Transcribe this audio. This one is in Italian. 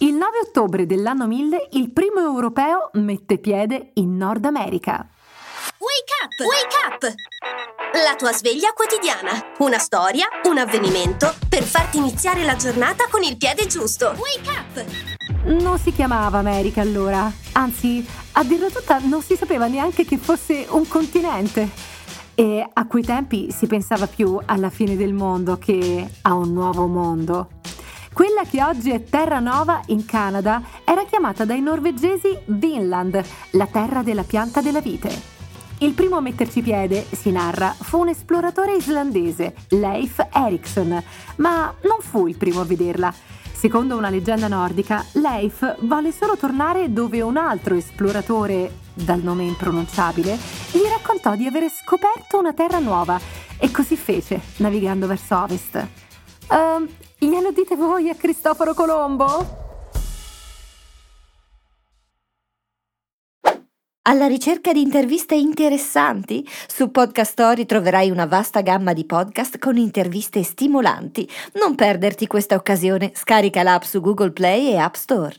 Il 9 ottobre dell'anno 1000 il primo europeo mette piede in Nord America. Wake up! Wake up! La tua sveglia quotidiana. Una storia, un avvenimento per farti iniziare la giornata con il piede giusto. Wake up! Non si chiamava America allora, anzi, a dirla tutta non si sapeva neanche che fosse un continente. E a quei tempi si pensava più alla fine del mondo che a un nuovo mondo. Quella che oggi è Terra Nova in Canada era chiamata dai norvegesi Vinland, la terra della pianta della vite. Il primo a metterci piede, si narra, fu un esploratore islandese, Leif Erikson, ma non fu il primo a vederla. Secondo una leggenda nordica, Leif volle solo tornare dove un altro esploratore, dal nome impronunciabile, gli raccontò di avere scoperto una terra nuova e così fece, navigando verso ovest. Uh, glielo dite voi a Cristoforo Colombo? Alla ricerca di interviste interessanti? Su Podcast Story troverai una vasta gamma di podcast con interviste stimolanti. Non perderti questa occasione, scarica l'app su Google Play e App Store.